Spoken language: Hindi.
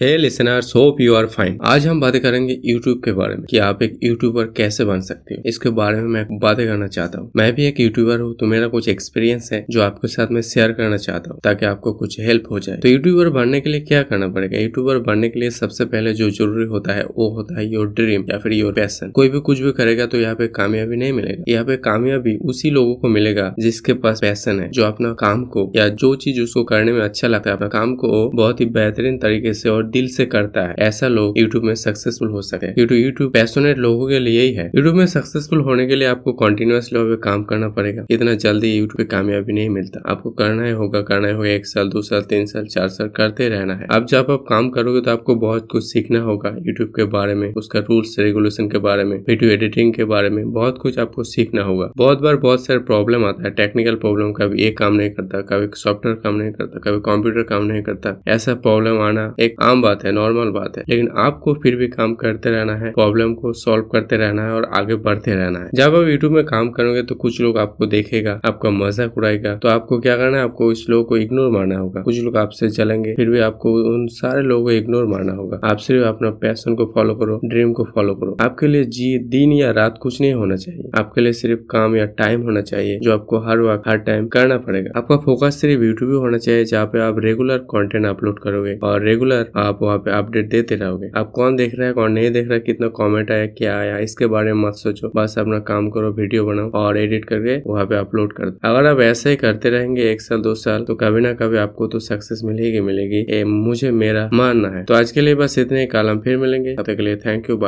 Hey listeners hope you are fine आज हम बातें करेंगे यूट्यूब के बारे में कि आप एक यूट्यूबर कैसे बन सकते हो। इसके बारे में मैं बातें करना चाहता हूँ। मैं भी एक यूट्यूबर हूँ तो मेरा कुछ एक्सपीरियंस है जो आपके साथ में शेयर करना चाहता हूँ, ताकि आपको कुछ हेल्प हो जाए। तो यूट्यूबर बनने के लिए क्या करना पड़ेगा? यूट्यूबर बनने के लिए सबसे पहले जो ज़रूरी होता है, वो होता है योर ड्रीम या फिर योर पैसन कोई भी कुछ भी करेगा तो यहाँ पे कामयाबी नहीं मिलेगा। यहाँ पे कामयाबी उसी लोगों को मिलेगा, जिसके पास पैसन है, जो अपना काम को या जो चीज़ उसको करने में अच्छा लगता है, अपना काम को बहुत ही बेहतरीन तरीके से और दिल से करता है। ऐसा लोग यूट्यूब में सक्सेसफुल हो सके। क्योंकि यूट्यूब पैसोनेट लोगों के लिए ही है। यूट्यूब में सक्सेसफुल होने के लिए आपको कंटिन्यूसली पे काम करना पड़ेगा। इतना जल्दी यूट्यूब पे कामयाबी नहीं मिलता। आपको करना ही होगा, करना ही होगा। एक साल, दो साल, तीन साल, चार साल करते रहना है। अब जब आप काम करोगे तो आपको बहुत कुछ सीखना होगा यूट्यूब के बारे में, उसका रूल्स रेगुलेशन के बारे में वीडियो एडिटिंग के बारे में, बहुत कुछ आपको सीखना होगा। बहुत बार बहुत सारे प्रॉब्लम आता है। टेक्निकल प्रॉब्लम कभी एक काम नहीं करता, कभी सॉफ्टवेयर काम नहीं करता, कभी कंप्यूटर काम नहीं करता। ऐसा प्रॉब्लम आना एक आम बात है नॉर्मल बात है। लेकिन आपको फिर भी काम करते रहना है प्रॉब्लम को सॉल्व करते रहना है और आगे बढ़ते रहना है। जब आप यूट्यूब में काम करोगे तो कुछ लोग आपको देखेगा, आपका मज़ाक उड़ाएगा। तो आपको क्या करना है? आपको इस लोगों को इग्नोर मारना होगा। कुछ लोग आपसे चलेंगे फिर भी आपको उन सारे लोगों को इग्नोर मारना होगा। आप सिर्फ़ अपना पैशन को फॉलो करो ड्रीम को फॉलो करो। आपके लिए जी, दिन या रात कुछ नहीं होना चाहिए। आपके लिए सिर्फ़ काम या टाइम होना चाहिए, जो आपको हर वक्त, हर टाइम करना पड़ेगा। आपका फोकस सिर्फ़ यूट्यूब होना चाहिए, जहाँ पे आप रेगुलर कंटेंट अपलोड करोगे। और रेगुलर आप वहाँ पे अपडेट देते रहोगे। आप कौन देख रहा है कौन नहीं देख रहा है कितना कॉमेंट आया क्या आया इसके बारे में मत सोचो। बस अपना काम करो वीडियो बनाओ और एडिट करके वहाँ पे अपलोड कर दो। अगर आप ऐसे ही करते रहेंगे एक साल दो साल तो कभी ना कभी आपको तो सक्सेस मिलेगी मिलेगी। ए, मुझे मेरा मानना है। तो आज के लिए बस इतने कल हम फिर मिलेंगे। तब तक के लिए थैंक यू बाय